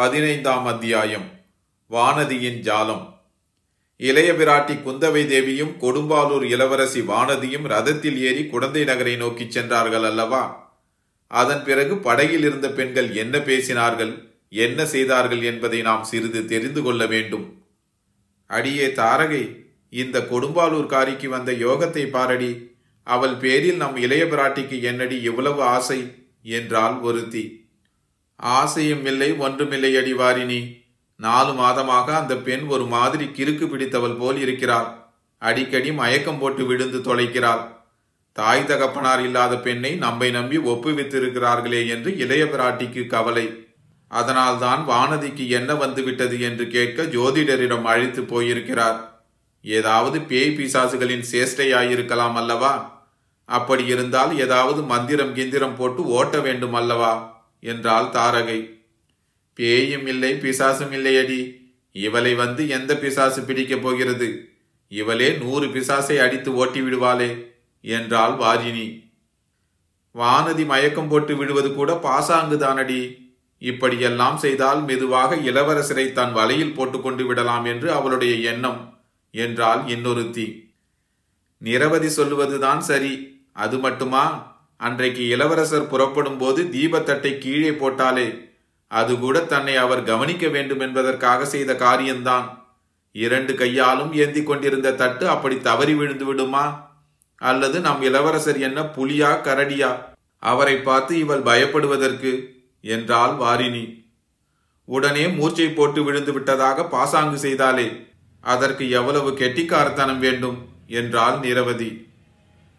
பதினைந்தாம் அத்தியாயம். வானதியின் ஜாலம். இளைய பிராட்டி குந்தவை தேவியும் கொடும்பாலூர் இளவரசி வானதியும் ரதத்தில் ஏறி குடந்தை நகரை நோக்கிச் சென்றார்கள் அல்லவா? அதன் பிறகு படகில் இருந்த பெண்கள் என்ன பேசினார்கள் என்ன செய்தார்கள் என்பதை நாம் சிறிது தெரிந்து கொள்ள வேண்டும். அடியே தாரகை இந்த கொடும்பாலூர் காரிக்கு வந்த யோகத்தை பாரடி அவள் பேரில் நம் இளைய பிராட்டிக்கு என்னடி இவ்வளவு ஆசை? என்றாள் ஒருத்தி. ஆசையும் இல்லை ஒன்றுமில்லை அடிவாரினி நாலு மாதமாக அந்த பெண் ஒரு மாதிரி கிறுக்கு பிடித்தவள் போல் இருக்கிறாள். அடிக்கடி மயக்கம் போட்டு விழுந்து தொலைக்கிறாள். தாய் தகப்பனார் இல்லாத பெண்ணை நம்மை நம்பி ஒப்புவித்திருக்கிறார்களே என்று இளைய பிராட்டிக்கு கவலை. அதனால்தான் வானதிக்கு என்ன வந்துவிட்டது என்று கேட்க ஜோதிடரிடம் அழைத்து போயிருக்கிறார். ஏதாவது பேய் பிசாசுகளின் சேஷ்டையாயிருக்கலாம் அல்லவா? அப்படி இருந்தால் ஏதாவது மந்திரம் கிந்திரம் போட்டு ஓட்ட வேண்டும் அல்லவா? என்றாள் தாரகை. பேயும் இல்லை பிசாசும் இல்லையடி. இவளை வந்து எந்த பிசாசு பிடிக்கப் போகிறது? இவளே நூறு பிசாசை அடித்து ஓட்டி விடுவாளே என்றாள் வாஜினி. வானதி மயக்கம் போட்டு விடுவது கூட பாசாங்குதானடி இப்படியெல்லாம் செய்தால் மெதுவாக இளவரசரை தன் வலையில் போட்டுக்கொண்டு விடலாம் என்று அவளுடைய எண்ணம் என்றால் இன்னொருத்தி. நிரவதி சொல்லுவதுதான் சரி அது மட்டுமா? அன்றைக்கு இளவரசர் புறப்படும் போது தீபத்தட்டை கீழே போட்டாலே அது கூட தன்னை அவர் கவனிக்க வேண்டும் என்பதற்காக செய்த காரியம்தான். இரண்டு கையாலும் ஏந்தி கொண்டிருந்த தட்டு அப்படி தவறி விழுந்து விடுமா? அல்லது நம் இளவரசர் என்ன புலியா கரடியா? அவரை பார்த்து இவள் பயப்படுவதற்கு என்றாள் வாரினி உடனே மூர்ச்சை போட்டு விழுந்து விட்டதாக பாசாங்கு செய்தாலே அதற்கு எவ்வளவு கெட்டிக்காரத்தனம் வேண்டும் என்றாள் நிரவதி.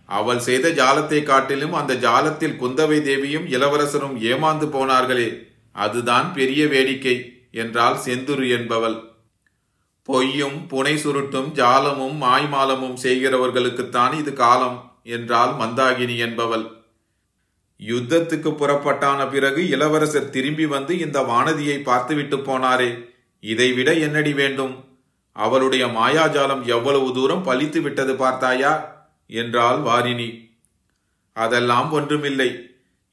அவள் செய்த ஜாலத்தை காட்டிலும் அந்த ஜாலத்தில் குந்தவை தேவியும் இளவரசரும் ஏமாந்து போனார்களே. அதுதான் பெரிய வேடிக்கை என்றாள் செந்துரு என்பவள். பொய்யும் புனை சுருட்டும் ஜாலமும் மாய்மாலமும் செய்கிறவர்களுக்குத்தான் இது காலம் என்றாள் மந்தாகினி என்பவள். யுத்தத்துக்கு புறப்பட்டான பிறகு இளவரசர் திரும்பி வந்து இந்த வானதியை பார்த்துவிட்டு போனாரே. இதைவிட என்னடி வேண்டும்? அவளுடைய மாயாஜாலம் எவ்வளவு தூரம் பலித்து விட்டது பார்த்தாயா? என்றாள் வாரினி அதெல்லாம் ஒன்றுமில்லை.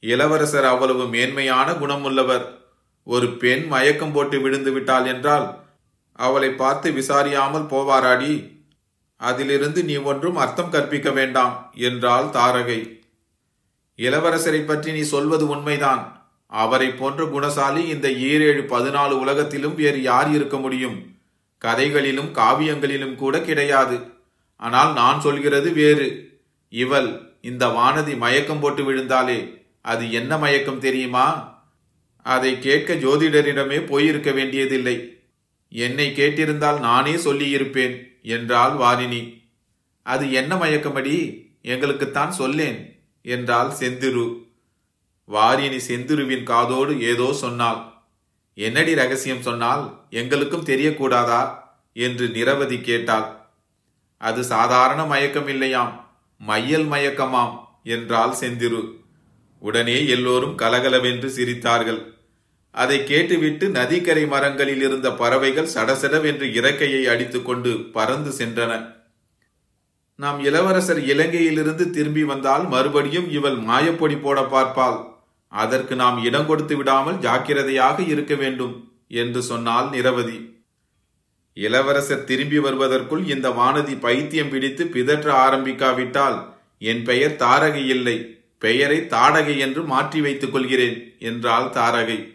இளவரசர் அவ்வளவு மேன்மையான குணமுள்ளவர். ஒரு பெண் மயக்கம் போட்டு விழுந்து விட்டாள் என்றால் அவளை பார்த்து விசாரியாமல் போவாராடி. அதிலிருந்து நீ ஒன்றும் அர்த்தம் கற்பிக்க வேண்டாம் என்றாள் தாரகை. இளவரசரை பற்றி நீ சொல்வது உண்மைதான். அவரை போன்ற குணசாலி இந்த ஈரேழு பதினாலு உலகத்திலும் வேறு யார் இருக்க முடியும்? கதைகளிலும் காவியங்களிலும் கூட கிடையாது. ஆனால் நான் சொல்கிறது வேறு. இவள் இந்த வானதி மயக்கம் போட்டு விழுந்தாலே அது என்ன மயக்கம் தெரியுமா? அதை கேட்க ஜோதிடரிடமே போயிருக்க வேண்டியதில்லை. என்னை கேட்டிருந்தால் நானே சொல்லியிருப்பேன் என்றாள் வாரினி அது என்ன மயக்கமடி? எங்களுக்குத்தான் சொல்லேன் என்றாள் செந்திரு. வாரினி செந்துருவின் காதோடு ஏதோ சொன்னாள். என்னடி ரகசியம் சொன்னால் எங்களுக்கும் தெரியக்கூடாதா? என்று நிரவதி கேட்டாள். அது சாதாரண மயக்கம் இல்லையாம் மையல் மயக்கமாம் என்றாள் செந்திரு. உடனே எல்லோரும் கலகலவென்று சிரித்தார்கள். அதை கேட்டுவிட்டு நதிக்கரை மரங்களில் இருந்த பறவைகள் சடசடவென்று இறக்கையை அடித்துக்கொண்டு பறந்து சென்றன. நாம் இளவரசர் இலங்கையிலிருந்து திரும்பி வந்தால் மறுபடியும் இவள் மாயப்பொடி போட பார்ப்பாள். அதற்கு நாம் இடம் கொடுத்து விடாமல் ஜாக்கிரதையாக இருக்க வேண்டும் என்று சொன்னால் நிரவதி. இளவரசர் திரும்பி வருவதற்குள் இந்த வானதி பைத்தியம் பிடித்து பிதற்ற ஆரம்பிக்காவிட்டால் என் பெயர் தாரகை இல்லை பெயரை தாடகை என்று மாற்றி வைத்துக் கொள்கிறேன் என்றாள் தாரகை.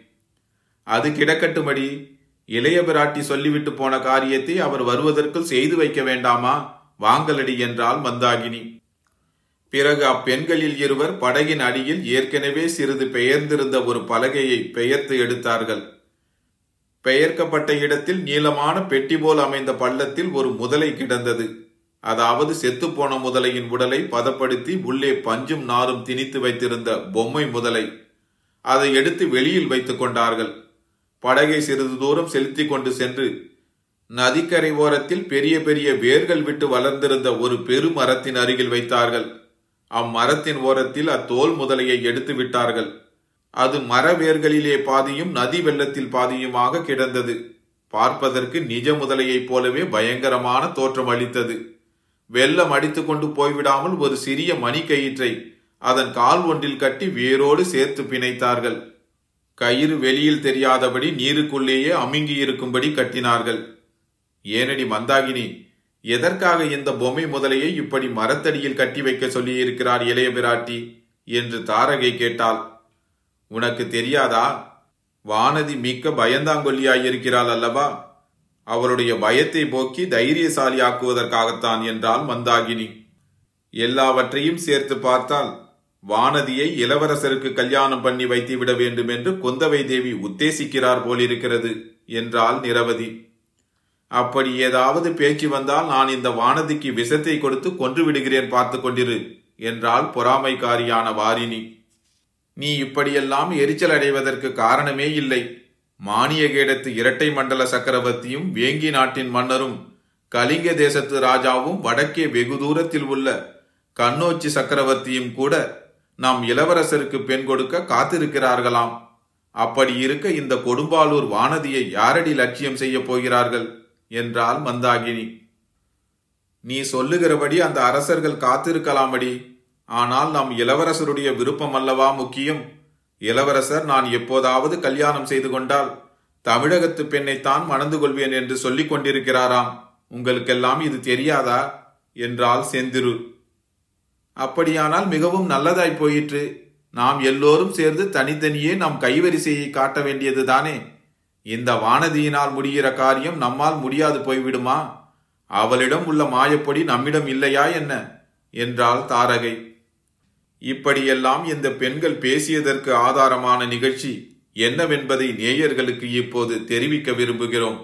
அது கிடக்கட்டுமடி இளைய பிராட்டி சொல்லிவிட்டு போன காரியத்தை அவர் வருவதற்குள் செய்து வைக்க வேண்டாமா? வாங்கலடி என்றாள் மந்தாகினி. பிறகு அப்பெண்களில் இருவர் படகின் அடியில் ஏற்கனவே சிறிது பெயர்ந்திருந்த ஒரு பலகையை பெயர்த்து எடுத்தார்கள். பெயர்க்கப்பட்ட இடத்தில் நீளமான பெட்டி போல் அமைந்த பள்ளத்தில் ஒரு முதலை கிடந்தது. அதாவது செத்துப்போன முதலையின் உடலை பதப்படுத்தி உள்ளே பஞ்சும் நாரும் திணித்து வைத்திருந்த பொம்மை முதலை. அதை எடுத்து வெளியில் வைத்துக் கொண்டார்கள். படகை சிறிது தூரம் செலுத்தி கொண்டு சென்று நதிக்கரை ஓரத்தில் பெரிய பெரிய வேர்கள் விட்டு வளர்ந்திருந்த ஒரு பெருமரத்தின் அருகில் வைத்தார்கள். அம்மரத்தின் ஓரத்தில் அத்தோல் முதலையை எடுத்து விட்டார்கள். அது மரவேர்களிலே பாதியும் நதி வெள்ளத்தில் பாதியுமாக கிடந்தது. பார்ப்பதற்கு நிஜ முதலையைப் போலவே பயங்கரமான தோற்றம் அளித்தது. வெள்ளம் அடித்துக்கொண்டு போய்விடாமல் ஒரு சிறிய மணிக்கயிற்றை அதன் கால் ஒன்றில் கட்டி வேரோடு சேர்த்து பிணைத்தார்கள். கயிறு வெளியில் தெரியாதபடி நீருக்குள்ளேயே அமுங்கி இருக்கும்படி கட்டினார்கள். ஏனடி மந்தாகினி எதற்காக இந்த பொம்மை முதலையை இப்படி மரத்தடியில் கட்டி வைக்க சொல்லியிருக்கிறார் இளைய பிராட்டி என்று தாரகை கேட்டாள். உனக்கு தெரியாதா? வானதி மிக்க பயந்தாங்கொல்லியாயிருக்கிறாள் அல்லவா? அவருடைய பயத்தை போக்கி தைரியசாலியாக்குவதற்காகத்தான் என்றால் மந்தாகினி. எல்லாவற்றையும் சேர்த்து பார்த்தால் வானதியை இளவரசருக்கு கல்யாணம் பண்ணி வைத்து விட வேண்டும் என்று குந்தவை தேவி உத்தேசிக்கிறார் போலிருக்கிறது என்றால் நிரவதி. அப்படி ஏதாவது பேச்சு வந்தால் நான் இந்த வானதிக்கு விஷத்தை கொடுத்து கொன்று விடுகிறேன் பார்த்து கொண்டிரு என்றால் பொறாமைக்காரியான வாரினி நீ இப்படியெல்லாம் எரிச்சல் அடைவதற்கு காரணமே இல்லை. மானியகேடத்து இரட்டை மண்டல சக்கரவர்த்தியும் வேங்கி நாட்டின் மன்னரும் கலிங்க தேசத்து ராஜாவும் வடக்கே வெகு தூரத்தில் உள்ள கண்ணோச்சி சக்கரவர்த்தியும் கூட நாம் இளவரசருக்கு பெண் கொடுக்க காத்திருக்கிறார்களாம். அப்படி இருக்க இந்த கொடும்பாலூர் வானதியை யாரடி லட்சியம் செய்ய போகிறார்கள்? என்றால் மந்தாகினி. நீ சொல்லுகிறபடி அந்த அரசர்கள் காத்திருக்கலாமடி. ஆனால் நம் இளவரசருடைய விருப்பம் அல்லவா முக்கியம்? இளவரசர் நான் எப்போதாவது கல்யாணம் செய்து கொண்டால் தமிழகத்து பெண்ணைத்தான் மணந்து கொள்வேன் என்று சொல்லிக் கொண்டிருக்கிறாராம். உங்களுக்கெல்லாம் இது தெரியாதா? என்றால் செந்திரு. அப்படியானால் மிகவும் நல்லதாய் போயிற்று. நாம் எல்லோரும் சேர்ந்து தனித்தனியே நம் கைவரிசையை காட்ட வேண்டியதுதானே இந்த வானதியினால் முடிகிற காரியம் நம்மால் முடியாது போய்விடுமா? அவளிடம் உள்ள மாயப்பொடி நம்மிடம் இல்லையா என்ன? என்றாள் தாரகை. இப்படியெல்லாம் இந்த பெண்கள் பேசியதற்கு ஆதாரமான நிகழ்ச்சி என்னவென்பதை நேயர்களுக்கு இப்போது தெரிவிக்க விரும்புகிறோம்.